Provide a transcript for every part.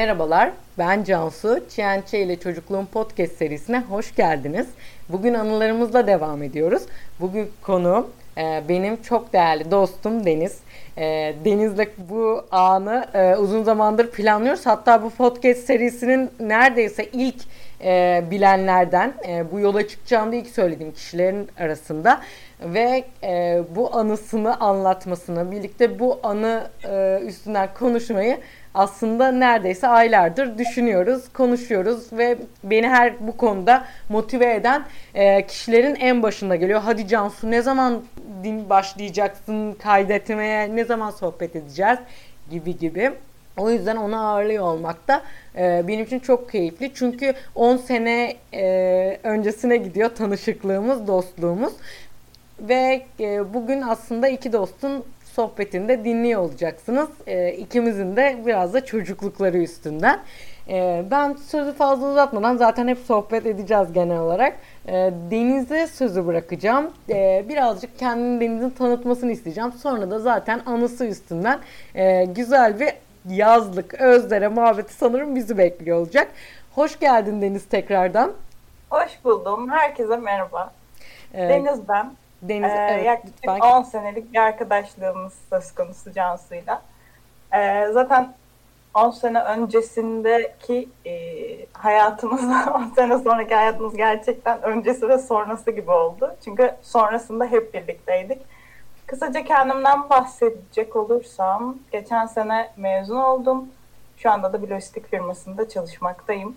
Merhabalar, ben Cansu. Çiğençe ile Çocukluğun Podcast serisine hoş geldiniz. Bugün anılarımızla devam ediyoruz. Bugün konu e, benim çok değerli dostum Deniz. E, Deniz'le bu anı e, uzun zamandır planlıyoruz. Hatta bu podcast serisinin neredeyse ilk e, bilenlerden, e, bu yola çıkacağımda ilk söylediğim kişilerin arasında ve e, bu anısını anlatmasını, birlikte bu anı e, üstünden konuşmayı aslında neredeyse aylardır düşünüyoruz, konuşuyoruz ve beni her bu konuda motive eden e, kişilerin en başında geliyor. Hadi Cansu ne zaman din başlayacaksın kaydetmeye, ne zaman sohbet edeceğiz gibi gibi. O yüzden onu ağırlıyor olmak da e, benim için çok keyifli. Çünkü 10 sene e, öncesine gidiyor tanışıklığımız, dostluğumuz. Ve e, bugün aslında iki dostun sohbetinde dinliyor olacaksınız. E, ikimizin de biraz da çocuklukları üstünden. E, ben sözü fazla uzatmadan zaten hep sohbet edeceğiz genel olarak. E, Deniz'e sözü bırakacağım. E, birazcık kendini Deniz'in tanıtmasını isteyeceğim. Sonra da zaten anısı üstünden e, güzel bir yazlık, özlere muhabbeti sanırım bizi bekliyor olacak. Hoş geldin Deniz tekrardan. Hoş buldum. Herkese merhaba. Ee, Deniz ben. Deniz, ee, evet, yaklaşık lütfen. 10 senelik bir arkadaşlığımız söz konusu Cansu'yla. Ee, zaten 10 sene öncesindeki e, hayatımız, 10 sene sonraki hayatımız gerçekten öncesi ve sonrası gibi oldu. Çünkü sonrasında hep birlikteydik. Kısaca kendimden bahsedecek olursam, geçen sene mezun oldum. Şu anda da bir lojistik firmasında çalışmaktayım.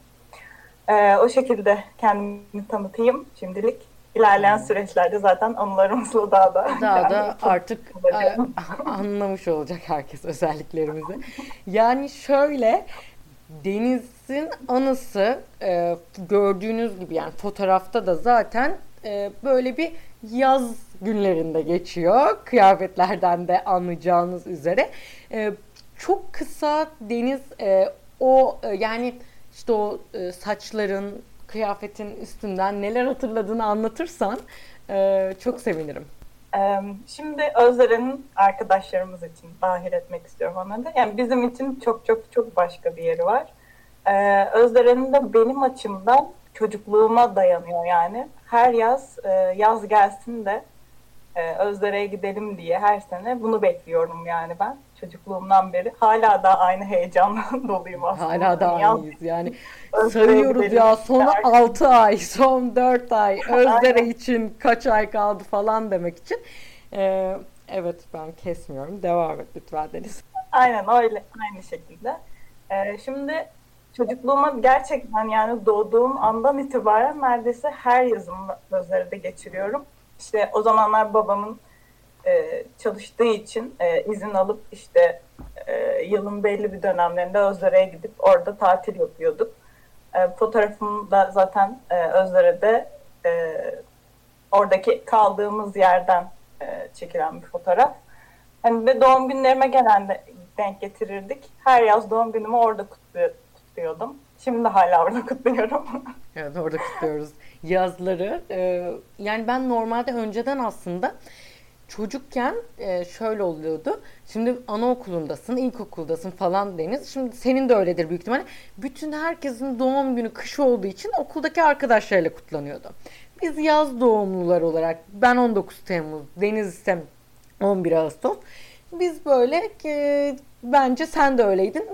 Ee, o şekilde kendimi tanıtayım şimdilik ilerleyen süreçlerde zaten anılarımızla daha da daha da artık anlamış olacak herkes özelliklerimizi. Yani şöyle Deniz'in anısı e, gördüğünüz gibi yani fotoğrafta da zaten e, böyle bir yaz günlerinde geçiyor. Kıyafetlerden de anlayacağınız üzere. E, çok kısa Deniz e, o e, yani işte o e, saçların kıyafetin üstünden neler hatırladığını anlatırsan e, çok sevinirim. Şimdi Özdere'nin arkadaşlarımız için dahil etmek istiyorum onları da. Yani bizim için çok çok çok başka bir yeri var. Ee, Özdere'nin de benim açımdan çocukluğuma dayanıyor yani. Her yaz e, yaz gelsin de e, Özdere'ye gidelim diye her sene bunu bekliyorum yani ben çocukluğumdan beri. Hala da aynı heyecanla doluyum aslında. Hala da aynıyız yani. Sayıyoruz ya son 6 ay, son 4 ay Özdere için kaç ay kaldı falan demek için. Ee, evet ben kesmiyorum. Devam et lütfen Deniz. Aynen öyle. Aynı şekilde. Ee, şimdi çocukluğuma gerçekten yani doğduğum andan itibaren neredeyse her yazımı Özdere'de geçiriyorum. İşte o zamanlar babamın e, çalıştığı için e, izin alıp işte e, yılın belli bir dönemlerinde Özdere'ye gidip orada tatil yapıyorduk. E, fotoğrafım da zaten e, Özdere'de e, oradaki kaldığımız yerden e, çekilen bir fotoğraf. Hani ve doğum günlerime genelde denk getirirdik. Her yaz doğum günümü orada kutluyordum. Şimdi de hala orada kutluyorum. evet orada kutluyoruz. Yazları e, yani ben normalde önceden aslında çocukken e, şöyle oluyordu. Şimdi anaokulundasın, ilkokuldasın falan deniz. Şimdi senin de öyledir büyük ihtimalle. Bütün herkesin doğum günü kış olduğu için okuldaki arkadaşlarıyla kutlanıyordu. Biz yaz doğumlular olarak ben 19 Temmuz, Deniz ise 11 Ağustos. Biz böyle e, bence sen de öyleydin.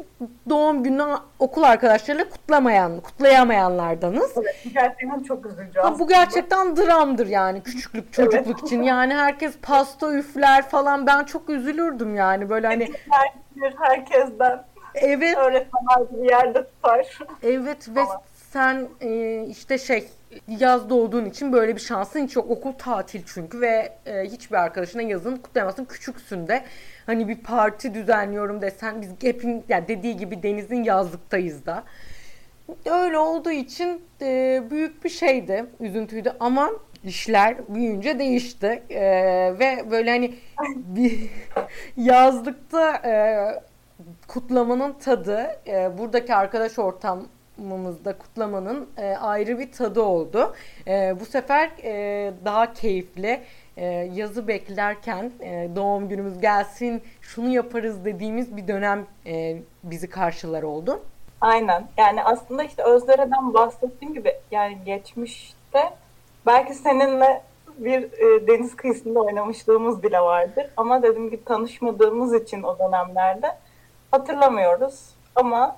Doğum günü okul arkadaşlarıyla kutlamayan, kutlayamayanlardanız. Evet, gerçekten çok üzücü aslında. Bu gerçekten dramdır yani küçüklük, çocukluk evet. için. Yani herkes pasta üfler falan. Ben çok üzülürdüm yani böyle hani. Herkes, herkesten. Evet. Öğretmenler bir yerde tutar. Evet ve sen e, işte şey yaz doğduğun için böyle bir şansın hiç yok. Okul tatil çünkü ve e, hiçbir arkadaşına yazın kutlayamazsın. Küçüksün de hani bir parti düzenliyorum desen biz hepin yani dediği gibi denizin yazlıktayız da. Öyle olduğu için e, büyük bir şeydi, üzüntüydü ama işler büyüyünce değişti e, ve böyle hani bir yazlıkta e, kutlamanın tadı, e, buradaki arkadaş ortam kutlamamızda kutlamanın e, ayrı bir tadı oldu. E, bu sefer e, daha keyifli e, yazı beklerken e, doğum günümüz gelsin şunu yaparız dediğimiz bir dönem e, bizi karşılar oldu. Aynen. Yani aslında işte Özdere'den bahsettiğim gibi yani geçmişte belki seninle bir e, deniz kıyısında oynamışlığımız bile vardır. Ama dediğim gibi tanışmadığımız için o dönemlerde hatırlamıyoruz. Ama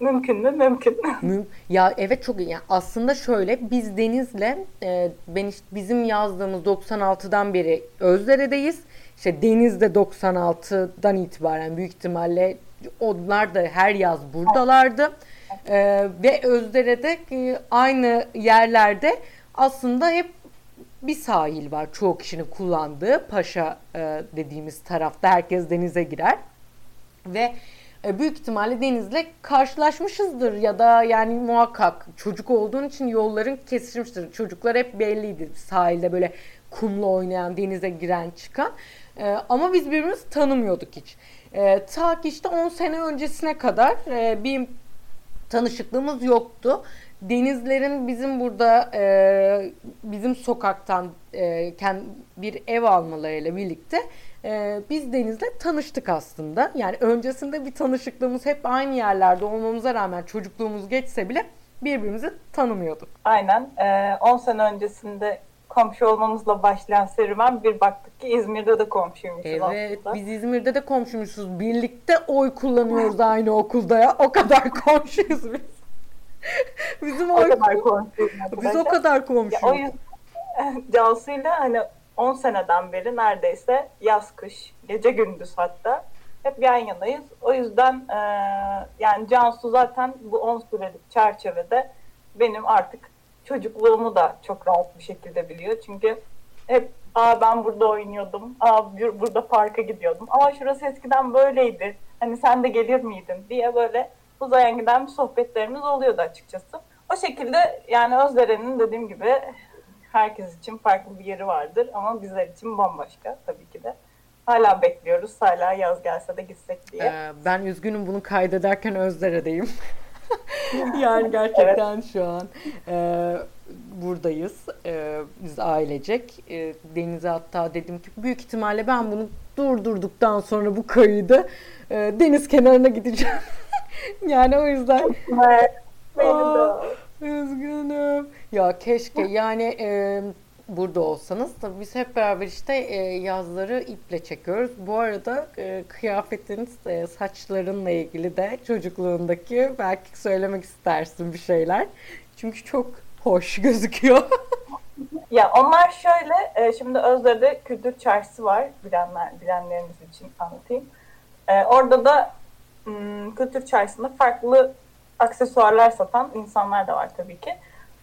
mümkün mü? Mümkün. ya evet çok iyi. Yani aslında şöyle biz Deniz'le e, ben işte bizim yazdığımız 96'dan beri Özdere'deyiz. İşte Deniz de 96'dan itibaren büyük ihtimalle onlar da her yaz buradalardı. Ee, ve Özdere'de e, aynı yerlerde aslında hep bir sahil var çoğu kişinin kullandığı Paşa e, dediğimiz tarafta herkes denize girer ve e, büyük ihtimalle denizle karşılaşmışızdır ya da yani muhakkak çocuk olduğun için yolların kesişmiştir. Çocuklar hep belliydi sahilde böyle kumla oynayan, denize giren, çıkan. E, ama biz birbirimizi tanımıyorduk hiç. E, ta ki işte 10 sene öncesine kadar e, bir tanışıklığımız yoktu. Denizlerin bizim burada e, bizim sokaktan e, bir ev almalarıyla birlikte e, biz Deniz'le tanıştık aslında. Yani öncesinde bir tanışıklığımız hep aynı yerlerde olmamıza rağmen çocukluğumuz geçse bile birbirimizi tanımıyorduk. Aynen. 10 e, sene öncesinde komşu olmamızla başlayan serüven bir baktık ki İzmir'de de komşuymuşuz evet, aslında. biz İzmir'de de komşuymuşuz. Birlikte oy kullanıyoruz aynı okulda ya. O kadar komşuyuz biz. Bizim o kadar komşuyuz. Biz o kadar komşuyuz. Ya, o yüzden Cansu'yla hani 10 seneden beri neredeyse yaz kış, gece gündüz hatta hep yan yanayız. O yüzden e, yani Cansu zaten bu 10 sürelik çerçevede benim artık çocukluğumu da çok rahat bir şekilde biliyor. Çünkü hep aa ben burada oynuyordum, aa burada parka gidiyordum, ama şurası eskiden böyleydi, hani sen de gelir miydin diye böyle uzayan giden sohbetlerimiz oluyordu açıkçası. O şekilde yani Özdere'nin dediğim gibi herkes için farklı bir yeri vardır ama bizler için bambaşka tabii ki de. Hala bekliyoruz. Hala yaz gelse de gitsek diye. Ee, ben üzgünüm bunu kaydederken Özdere'deyim. yani gerçekten evet. şu an e, buradayız. E, biz ailecek. E, Deniz'e hatta dedim ki büyük ihtimalle ben bunu durdurduktan sonra bu kaydı e, deniz kenarına gideceğim. yani o yüzden. Evet. De. Üzgünüm. Ya keşke yani e, burada olsanız. Tabii biz hep beraber işte e, yazları iple çekiyoruz. Bu arada e, kıyafetiniz, e, saçlarınla ilgili de çocukluğundaki belki söylemek istersin bir şeyler. Çünkü çok hoş gözüküyor. ya onlar şöyle, e, şimdi Özdere'de kültür çarşısı var bilenler, bilenleriniz için anlatayım. E, orada da m, kültür çarşısında farklı aksesuarlar satan insanlar da var tabii ki.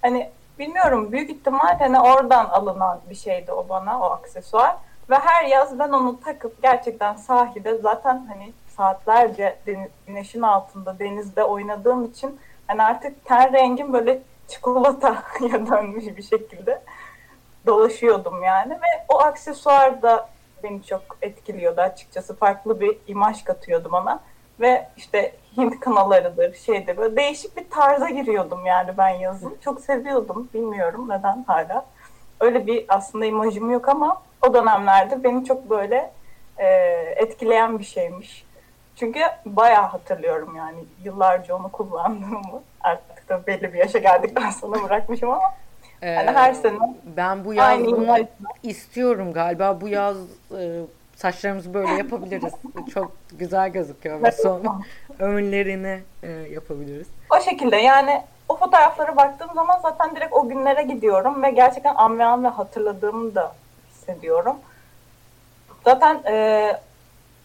Hani bilmiyorum büyük ihtimal hani oradan alınan bir şeydi o bana o aksesuar. Ve her yaz ben onu takıp gerçekten sahilde zaten hani saatlerce deniz, güneşin altında denizde oynadığım için hani artık ten rengim böyle çikolataya dönmüş bir şekilde dolaşıyordum yani. Ve o aksesuar da beni çok etkiliyordu açıkçası. Farklı bir imaj katıyordu bana ve işte Hint kanalarıdır, şeydir. Böyle değişik bir tarza giriyordum yani ben yazın. Çok seviyordum. Bilmiyorum neden hala. Öyle bir aslında imajım yok ama o dönemlerde beni çok böyle e, etkileyen bir şeymiş. Çünkü bayağı hatırlıyorum yani yıllarca onu kullandığımı. Artık da belli bir yaşa geldikten sonra bırakmışım ama ee, yani her sene ben bu yaz bunu istiyorum galiba. Bu yaz e, Saçlarımızı böyle yapabiliriz. Çok güzel gözüküyor ve son önlerini e, yapabiliriz. O şekilde yani o fotoğraflara baktığım zaman zaten direkt o günlere gidiyorum ve gerçekten an ve an ve hatırladığımı da hissediyorum. Zaten e,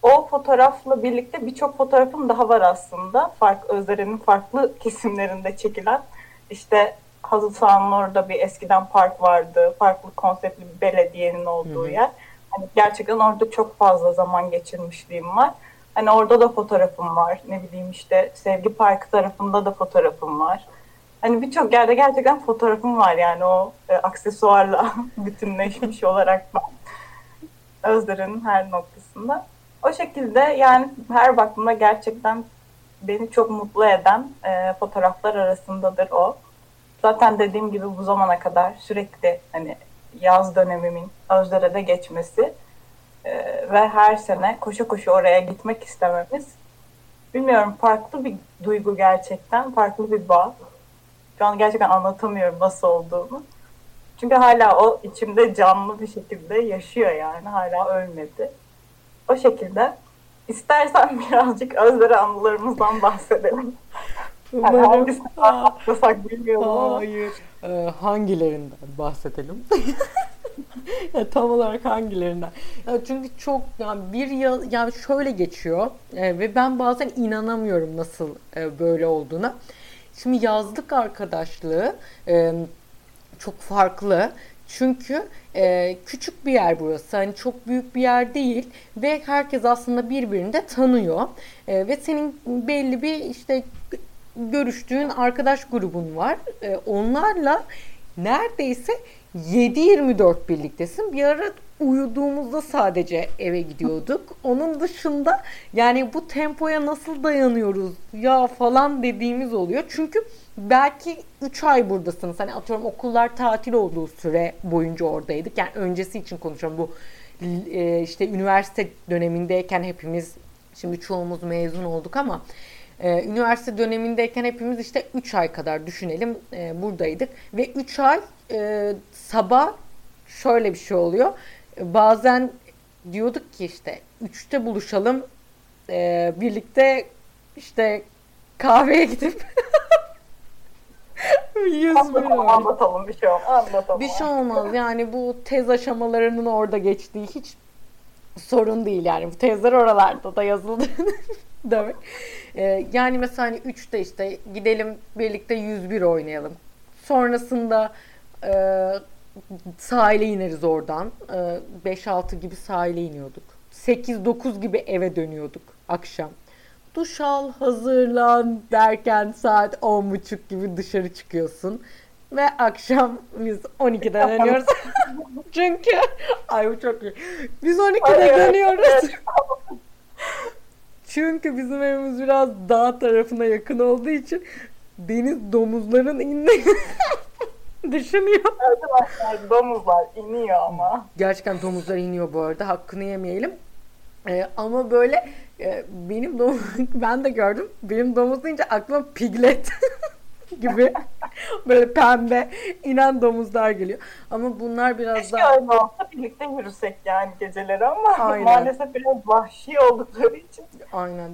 o fotoğrafla birlikte birçok fotoğrafım daha var aslında. Fark Özdere'nin farklı kesimlerinde çekilen. İşte Hazıl Sağ'ın orada bir eskiden park vardı. Farklı konseptli bir belediyenin olduğu Hı-hı. yer. Hani gerçekten orada çok fazla zaman geçirmişliğim var. Hani orada da fotoğrafım var. Ne bileyim işte Sevgi Parkı tarafında da fotoğrafım var. Hani birçok yerde gerçekten fotoğrafım var yani o e, aksesuarla bütünleşmiş olarak Özler'in her noktasında. O şekilde yani her baktığımda gerçekten beni çok mutlu eden e, fotoğraflar arasındadır o. Zaten dediğim gibi bu zamana kadar sürekli hani yaz dönemimin Özdere'de geçmesi e, ve her sene koşa koşa oraya gitmek istememiz bilmiyorum farklı bir duygu gerçekten. Farklı bir bağ. Şu an gerçekten anlatamıyorum nasıl olduğunu. Çünkü hala o içimde canlı bir şekilde yaşıyor yani. Hala ölmedi. O şekilde. İstersen birazcık Özleri anılarımızdan bahsedelim. Yani hangisini atlasak bilmiyorum. Hayır. Ee, hangilerinden bahsedelim? ya, tam olarak hangilerinden? Ya çünkü çok yani bir yıl yani şöyle geçiyor e, ve ben bazen inanamıyorum nasıl e, böyle olduğuna. Şimdi yazlık arkadaşlığı e, çok farklı. Çünkü e, küçük bir yer burası. Hani çok büyük bir yer değil ve herkes aslında birbirini de tanıyor. E, ve senin belli bir işte görüştüğün arkadaş grubun var. E, onlarla neredeyse 7-24 birliktesin. Bir ara uyuduğumuzda sadece eve gidiyorduk. Onun dışında yani bu tempoya nasıl dayanıyoruz ya falan dediğimiz oluyor. Çünkü belki 3 ay buradasınız. Hani atıyorum okullar tatil olduğu süre boyunca oradaydık. Yani öncesi için konuşuyorum. Bu e, işte üniversite dönemindeyken hepimiz şimdi çoğumuz mezun olduk ama e, üniversite dönemindeyken hepimiz işte 3 ay kadar düşünelim e, buradaydık. Ve 3 ay e, sabah şöyle bir şey oluyor. Bazen diyorduk ki işte 3'te buluşalım e, birlikte işte kahveye gidip 100 anlatalım, anlatalım bir şey olmaz. Anlatalım. Bir şey olmaz yani bu tez aşamalarının orada geçtiği hiç sorun değil yani. Bu tezler oralarda da yazıldı demek. Ee, yani mesela hani 3'te işte gidelim birlikte 101 oynayalım. Sonrasında e, sahile ineriz oradan. E, 5-6 gibi sahile iniyorduk. 8-9 gibi eve dönüyorduk akşam. Duş al, hazırlan derken saat 10.30 gibi dışarı çıkıyorsun. Ve akşam biz 12'de dönüyoruz. Çünkü ay bu çok iyi. Biz 12'de dönüyoruz. Çünkü bizim evimiz biraz dağ tarafına yakın olduğu için deniz domuzların indiğini düşünüyor. Arkadaşlar domuzlar iniyor ama. Gerçekten domuzlar iniyor bu arada. Hakkını yemeyelim. Ee, ama böyle e, benim domuz ben de gördüm. Benim domuz deyince aklıma piglet gibi böyle pembe inen domuzlar geliyor. Ama bunlar biraz Keşke daha... öyle olsa birlikte yürüsek yani geceleri ama Aynen. maalesef biraz vahşi oldukları için. Aynen.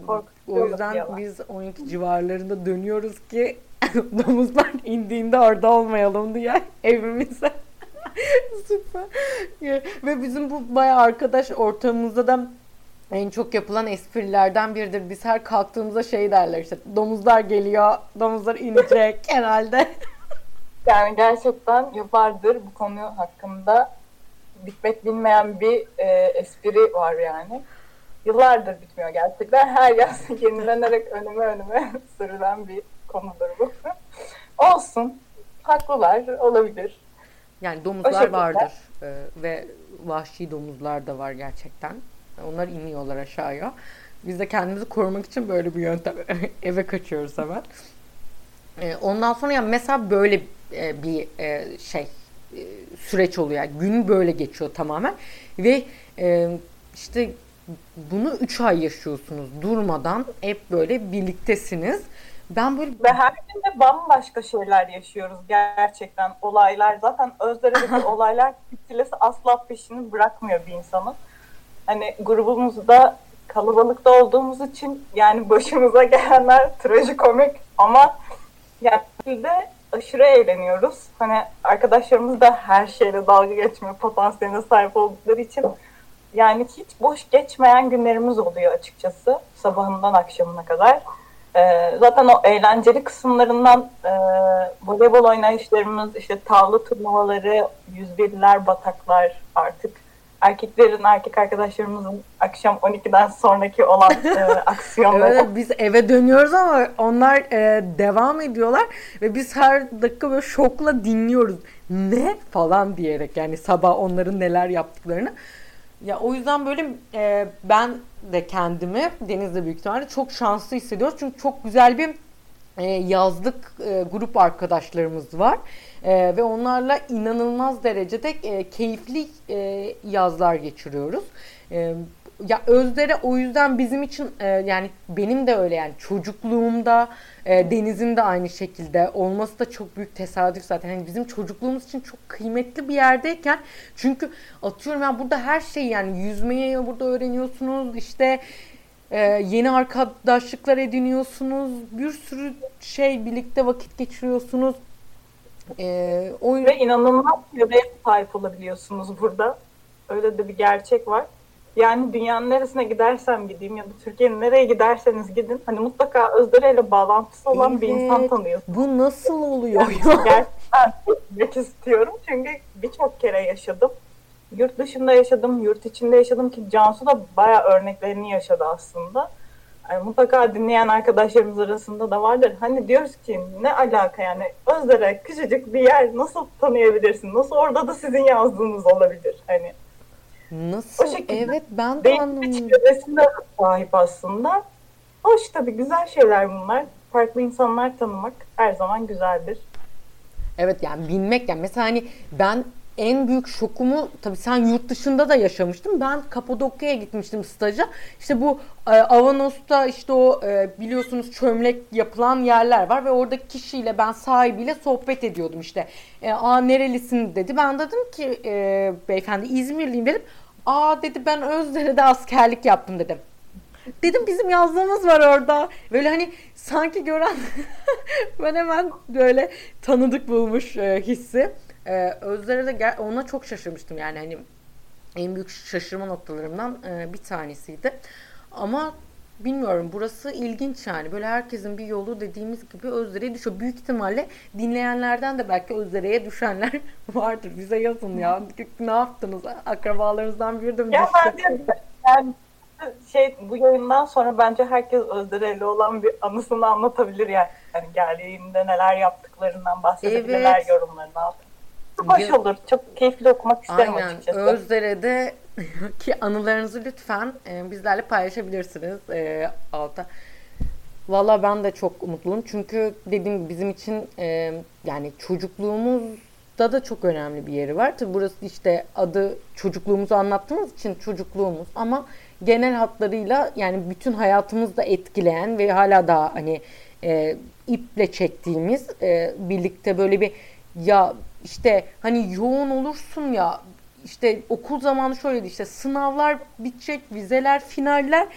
O yüzden biz 12 civarlarında dönüyoruz ki domuzlar indiğinde orada olmayalım diye evimize. Süper. Ve bizim bu bayağı arkadaş ortamımızda da en çok yapılan esprilerden biridir. Biz her kalktığımızda şey derler işte domuzlar geliyor, domuzlar inecek herhalde. Yani gerçekten yıllardır bu konu hakkında bitmek bilmeyen bir e, espri var yani. Yıllardır bitmiyor gerçekten. Her yaz yenilenerek önüme önüme sürülen bir konudur bu. Olsun. Haklılar. Olabilir. Yani domuzlar vardır. Ee, ve vahşi domuzlar da var gerçekten. Onlar iniyorlar aşağıya. Biz de kendimizi korumak için böyle bir yöntem eve kaçıyoruz hemen. Ee, ondan sonra yani mesela böyle e, bir e, şey e, süreç oluyor. Yani gün böyle geçiyor tamamen. Ve işte bunu 3 ay yaşıyorsunuz durmadan. Hep böyle birliktesiniz. Ben böyle... Ve her gün de bambaşka şeyler yaşıyoruz gerçekten. Olaylar zaten Özdere'deki olaylar kitlesi asla peşini bırakmıyor bir insanın hani grubumuzda kalabalıkta olduğumuz için yani başımıza gelenler trajikomik ama yani de aşırı eğleniyoruz. Hani arkadaşlarımız da her şeyle dalga geçme potansiyeline sahip oldukları için yani hiç boş geçmeyen günlerimiz oluyor açıkçası sabahından akşamına kadar. Ee, zaten o eğlenceli kısımlarından e, voleybol oynayışlarımız, işte tavla turnuvaları, 101'ler, bataklar artık erkeklerin, erkek arkadaşlarımızın akşam 12'den sonraki olan e, aksiyonları. evet, biz eve dönüyoruz ama onlar e, devam ediyorlar ve biz her dakika böyle şokla dinliyoruz. Ne falan diyerek yani sabah onların neler yaptıklarını. Ya o yüzden böyle e, ben de kendimi Deniz'le büyük ihtimalle çok şanslı hissediyoruz. Çünkü çok güzel bir yazlık e, grup arkadaşlarımız var. E, ve onlarla inanılmaz derecede e, keyifli e, yazlar geçiriyoruz. E, ya Özdere o yüzden bizim için e, yani benim de öyle yani çocukluğumda e, Deniz'in de aynı şekilde olması da çok büyük tesadüf zaten. Yani bizim çocukluğumuz için çok kıymetli bir yerdeyken çünkü atıyorum ya burada her şey yani yüzmeyi burada öğreniyorsunuz işte e, yeni arkadaşlıklar ediniyorsunuz bir sürü şey birlikte vakit geçiriyorsunuz. E, o... Ve inanılmaz bir sahip olabiliyorsunuz burada. Öyle de bir gerçek var. Yani dünyanın neresine gidersem gideyim ya da Türkiye'nin nereye giderseniz gidin. Hani mutlaka Özdere ile bağlantısı olan evet, bir insan tanıyorsunuz. Bu nasıl oluyor? Yani gerçekten istiyorum. Çünkü birçok kere yaşadım. Yurt dışında yaşadım, yurt içinde yaşadım ki Cansu da bayağı örneklerini yaşadı aslında. Yani mutlaka dinleyen arkadaşlarımız arasında da vardır. Hani diyoruz ki ne alaka yani Özdere küçücük bir yer nasıl tanıyabilirsin? Nasıl orada da sizin yazdığınız olabilir? Hani Nasıl? O şekilde. Evet ben de anlamadım. sahip aslında. Hoş tabii güzel şeyler bunlar. Farklı insanlar tanımak her zaman güzeldir. Evet yani bilmek yani mesela hani ben en büyük şokumu tabii sen yurt dışında da yaşamıştın. Ben Kapadokya'ya gitmiştim staja. İşte bu e, Avanos'ta işte o e, biliyorsunuz çömlek yapılan yerler var ve oradaki kişiyle ben sahibiyle sohbet ediyordum işte. E, Aa nerelisin dedi. Ben dedim ki e, beyefendi İzmirliyim dedim. Aa dedi ben Özdere'de askerlik yaptım dedim. Dedim bizim yazdığımız var orada. Böyle hani sanki gören ben hemen böyle tanıdık bulmuş e, hissi. E, Özdere'de ona çok şaşırmıştım yani hani en büyük şaşırma noktalarımdan e, bir tanesiydi. Ama bilmiyorum burası ilginç yani. Böyle herkesin bir yolu dediğimiz gibi Özdere'ye düşüyor. Büyük ihtimalle dinleyenlerden de belki Özdere'ye düşenler vardır. Bize yazın ya. ne yaptınız? Akrabalarınızdan biri de mi ya düştü? Yani şey bu yayından sonra bence herkes Özdere'yle olan bir anısını anlatabilir yani. yani geldiğinde neler yaptıklarından bahsedebilirler evet. yorumlarını altına. Çok hoş olur. Çok keyifli okumak isterim Aynen. açıkçası. Özdere'de ki anılarınızı lütfen e, bizlerle paylaşabilirsiniz e, alta. Valla ben de çok mutluyum. Çünkü dediğim gibi bizim için e, yani çocukluğumuzda da çok önemli bir yeri var. Tabi burası işte adı çocukluğumuzu anlattığımız için çocukluğumuz ama genel hatlarıyla yani bütün hayatımızda etkileyen ve hala daha hani e, iple çektiğimiz e, birlikte böyle bir ya işte hani yoğun olursun ya işte okul zamanı şöyleydi işte sınavlar bitecek, vizeler, finaller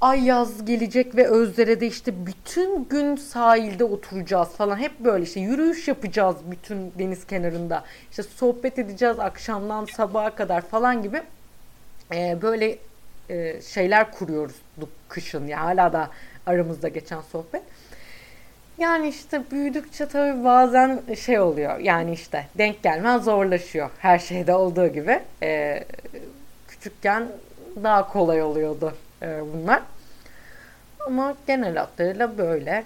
ay yaz gelecek ve Özdere'de işte bütün gün sahilde oturacağız falan. Hep böyle işte yürüyüş yapacağız bütün deniz kenarında. İşte sohbet edeceğiz akşamdan sabaha kadar falan gibi. Ee, böyle e, şeyler kuruyoruz kışın. Ya hala da aramızda geçen sohbet. Yani işte büyüdükçe tabii bazen şey oluyor. Yani işte denk gelmen zorlaşıyor. Her şeyde olduğu gibi. Ee, küçükken daha kolay oluyordu e, bunlar. Ama genel hatlarıyla böyle.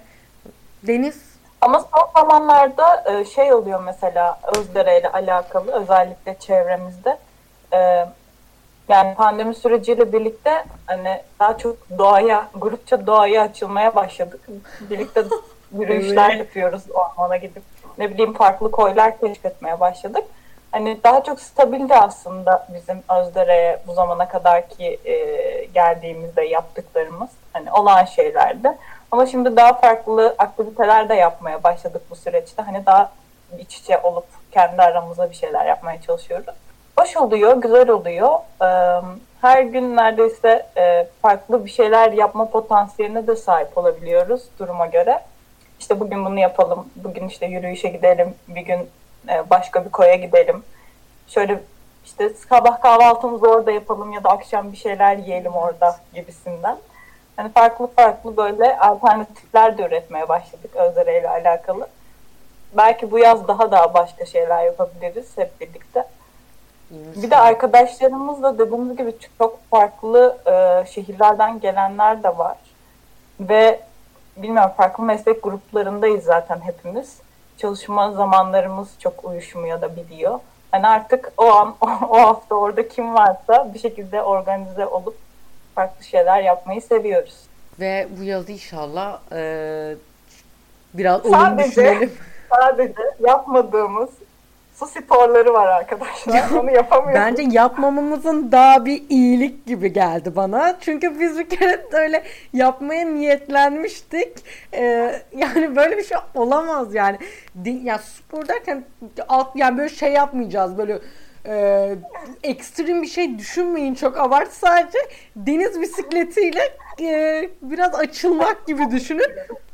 Deniz ama son zamanlarda e, şey oluyor mesela Özdere ile alakalı özellikle çevremizde. E, yani pandemi süreciyle birlikte hani daha çok doğaya, grupça doğaya açılmaya başladık. Birlikte yürüyüşler evet. yapıyoruz ormana gidip ne bileyim farklı koylar keşfetmeye başladık. Hani daha çok stabildi aslında bizim Özdere'ye bu zamana kadar ki e, geldiğimizde yaptıklarımız. Hani olan şeylerdi. Ama şimdi daha farklı aktiviteler de yapmaya başladık bu süreçte. Hani daha iç içe olup kendi aramızda bir şeyler yapmaya çalışıyoruz. Hoş oluyor, güzel oluyor. Her gün neredeyse e, farklı bir şeyler yapma potansiyeline de sahip olabiliyoruz duruma göre işte bugün bunu yapalım, bugün işte yürüyüşe gidelim, bir gün e, başka bir koya gidelim. Şöyle işte sabah kahvaltımızı orada yapalım ya da akşam bir şeyler yiyelim orada gibisinden. Yani farklı farklı böyle alternatifler de üretmeye başladık Özdere ile alakalı. Belki bu yaz daha daha başka şeyler yapabiliriz hep birlikte. Bir de arkadaşlarımızla dediğimiz gibi çok farklı e, şehirlerden gelenler de var. Ve bilmiyorum farklı meslek gruplarındayız zaten hepimiz. Çalışma zamanlarımız çok uyuşmuyor da biliyor. Hani artık o an o hafta orada kim varsa bir şekilde organize olup farklı şeyler yapmayı seviyoruz. Ve bu yaz inşallah e, biraz olumlu düşünelim. Sadece yapmadığımız su sporları var arkadaşlar. Onu yapamıyoruz. Bence yapmamamızın daha bir iyilik gibi geldi bana. Çünkü biz bir kere öyle yapmaya niyetlenmiştik. Ee, yani böyle bir şey olamaz yani. Ya spor derken alt yani böyle şey yapmayacağız böyle e, ekstrem bir şey düşünmeyin çok abart sadece deniz bisikletiyle e, biraz açılmak gibi düşünün.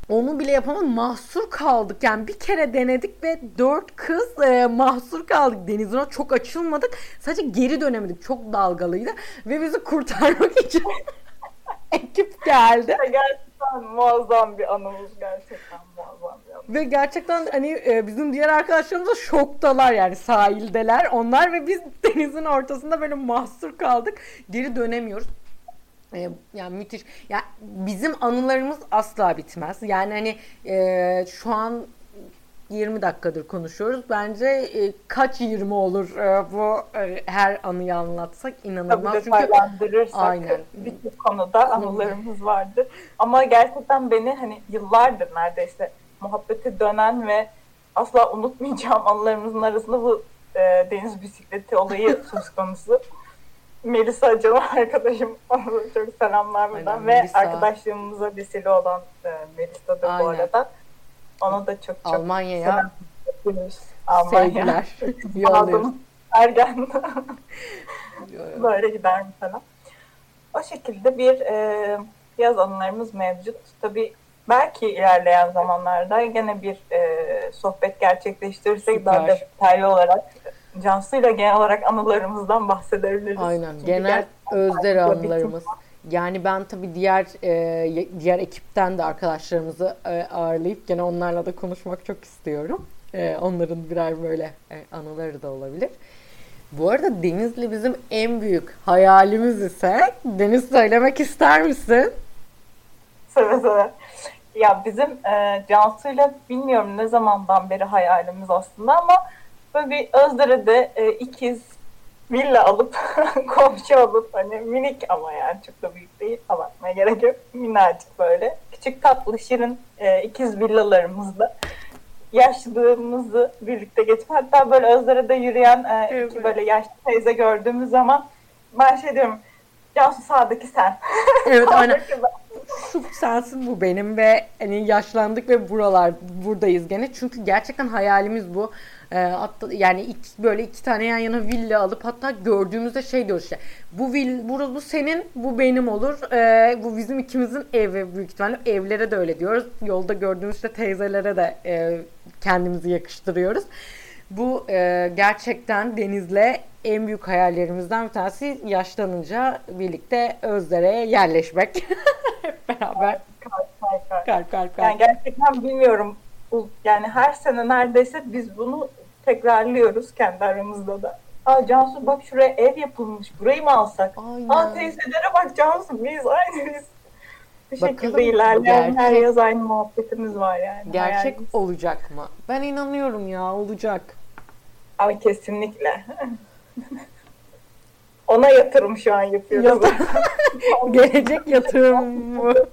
Onu bile yapamadık. Mahsur kaldık. Yani bir kere denedik ve dört kız e, mahsur kaldık denizine. Çok açılmadık. Sadece geri dönemedik. Çok dalgalıydı. Ve bizi kurtarmak için ekip geldi. Gerçekten muazzam bir anımız. Gerçekten muazzam bir anımız. Ve gerçekten hani e, bizim diğer arkadaşlarımız da şoktalar yani sahildeler onlar ve biz denizin ortasında böyle mahsur kaldık. Geri dönemiyoruz. E, yani müthiş. Ya bizim anılarımız asla bitmez. Yani hani e, şu an 20 dakikadır konuşuyoruz. Bence e, kaç 20 olur e, bu e, her anıyı anlatsak inanılmaz. Tabii detaylandırırsak Aynen. birçok konuda anılarımız vardır. Ama gerçekten beni hani yıllardır neredeyse muhabbeti dönen ve asla unutmayacağım anılarımızın arasında bu e, deniz bisikleti olayı söz konusu. Melisa canım arkadaşım çok selamlar buradan ve Melisa. arkadaşlığımıza vesile olan e, Melisa da bu arada. Ona da çok çok Almanya'ya. Almanya. sevgiler. Aldım. Ergen. Böyle gider mesela. O şekilde bir e, yaz anılarımız mevcut. Tabii belki ilerleyen zamanlarda gene bir e, sohbet gerçekleştirirsek Süper. daha detaylı olarak Cansu'yla genel olarak anılarımızdan bahsedebiliriz. Aynen. Çünkü Genel özler anılarımız. Yani ben tabii diğer e, diğer ekipten de arkadaşlarımızı e, ağırlayıp gene onlarla da konuşmak çok istiyorum. E, onların birer böyle e, anıları da olabilir. Bu arada Denizli bizim en büyük hayalimiz ise Deniz söylemek ister misin? Seve seve. Ya bizim e, Cansu'yla bilmiyorum ne zamandan beri hayalimiz aslında ama böyle bir Özdere'de e, ikiz villa alıp komşu alıp hani minik ama yani çok da büyük değil abartmaya gerek yok. Minnacık böyle. Küçük tatlı şirin e, ikiz villalarımızda yaşlılığımızı birlikte geçip hatta böyle Özdere'de yürüyen e, Evet. iki böyle yaşlı teyze gördüğümüz zaman ben şey diyorum Cansu sağdaki sen. Evet aynen. Şu sensin bu benim ve hani yaşlandık ve buralar buradayız gene. Çünkü gerçekten hayalimiz bu. Ee, hatta yani iki, böyle iki tane yan yana villa alıp hatta gördüğümüzde şey diyoruz işte bu vill bu, bu senin bu benim olur. Ee, bu bizim ikimizin evi. Büyük ihtimalle evlere de öyle diyoruz. Yolda gördüğümüz işte teyzelere de e, kendimizi yakıştırıyoruz. Bu e, gerçekten Deniz'le en büyük hayallerimizden bir tanesi yaşlanınca birlikte Özdere'ye yerleşmek. Hep beraber. Kalk, kalk, kalk. kalp kalp kalp. Yani gerçekten bilmiyorum. Bu, yani her sene neredeyse biz bunu tekrarlıyoruz kendi aramızda da. Aa Cansu bak şuraya ev yapılmış. Burayı mı alsak? Aynen. Aa teyzelere bak Cansu biz aynıyız. Bu Bakalım, şekilde ilerleyen her gerçek- yaz aynı muhabbetimiz var yani. Gerçek Hayalimiz. olacak mı? Ben inanıyorum ya olacak. Ama kesinlikle. Ona yatırım şu an yapıyoruz. Gelecek yatırım mı?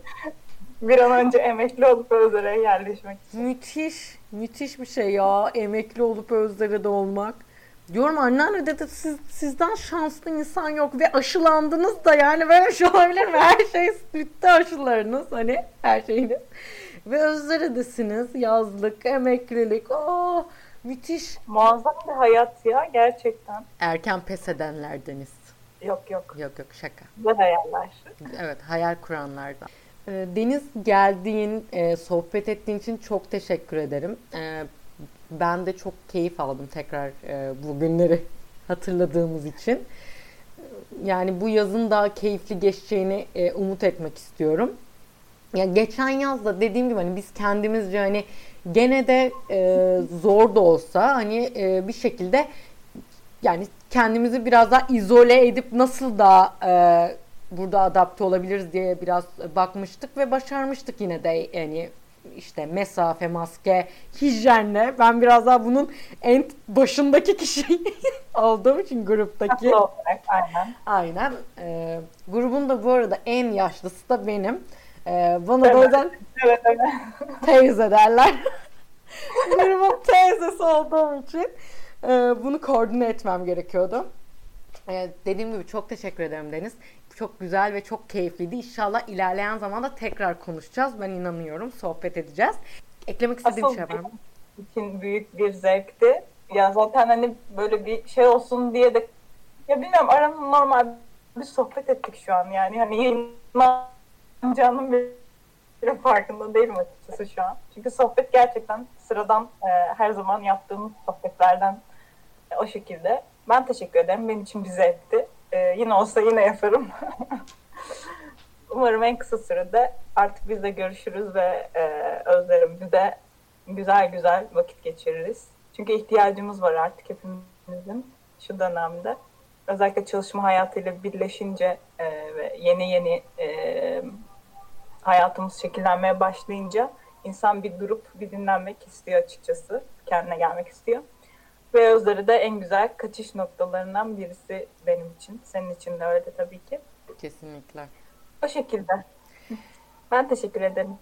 bir an önce emekli olup Özdere'ye yerleşmek. Müthiş, müthiş bir şey ya. Emekli olup Özdere'de olmak. Diyorum anneanne dedi siz, sizden şanslı insan yok ve aşılandınız da yani böyle şey olabilir mi? Her şey bitti aşılarınız hani her şeyiniz. Ve Özdere'desiniz yazlık, emeklilik. Oh, müthiş. Muazzam bir hayat ya gerçekten. Erken pes edenlerdeniz. Yok yok. Yok yok şaka. Güzel hayaller. Evet, hayal kuranlardan. Ee, Deniz geldiğin, e, sohbet ettiğin için çok teşekkür ederim. Ee, Ben de çok keyif aldım tekrar e, bu günleri hatırladığımız için. Yani bu yazın daha keyifli geçeceğini e, umut etmek istiyorum. Ya geçen yaz da dediğim gibi hani biz kendimizce hani gene de zor da olsa hani bir şekilde yani kendimizi biraz daha izole edip nasıl daha burada adapte olabiliriz diye biraz bakmıştık ve başarmıştık yine de yani işte mesafe, maske, hijyenle ben biraz daha bunun en başındaki kişi olduğum için gruptaki. Olarak aynen. Aynen. E, grubun da bu arada en yaşlısı da benim. E, bana da Evet. yüzden Evet evet. teyze derler. Grubun teyzesi olduğum için Ee, bunu koordine etmem gerekiyordu. Ee, dediğim gibi çok teşekkür ederim Deniz. Çok güzel ve çok keyifliydi. İnşallah ilerleyen zamanda tekrar konuşacağız. Ben inanıyorum. Sohbet edeceğiz. Eklemek istediğim Asıl şey var mı? için büyük bir zevkti. Ya zaten hani böyle bir şey olsun diye de ya bilmiyorum aranın normal bir sohbet ettik şu an yani hani yayınlanacağının bir bir farkında değilim açıkçası şu an. Çünkü sohbet gerçekten sıradan e, her zaman yaptığım sohbetlerden e, o şekilde. Ben teşekkür ederim. Benim için bir zevkti. E, yine olsa yine yaparım. Umarım en kısa sürede artık biz de görüşürüz ve e, özlerimizde güzel güzel vakit geçiririz. Çünkü ihtiyacımız var artık hepimizin şu dönemde. Özellikle çalışma hayatıyla birleşince e, ve yeni yeni e, hayatımız şekillenmeye başlayınca insan bir durup bir dinlenmek istiyor açıkçası. Kendine gelmek istiyor. Ve özleri de en güzel kaçış noktalarından birisi benim için. Senin için de öyle tabii ki. Kesinlikle. O şekilde. Ben teşekkür ederim.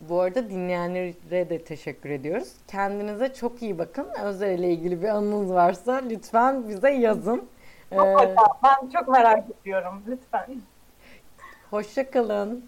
Bu arada dinleyenlere de teşekkür ediyoruz. Kendinize çok iyi bakın. Özler ile ilgili bir anınız varsa lütfen bize yazın. Ee, ben çok merak ediyorum. Lütfen. Hoşçakalın.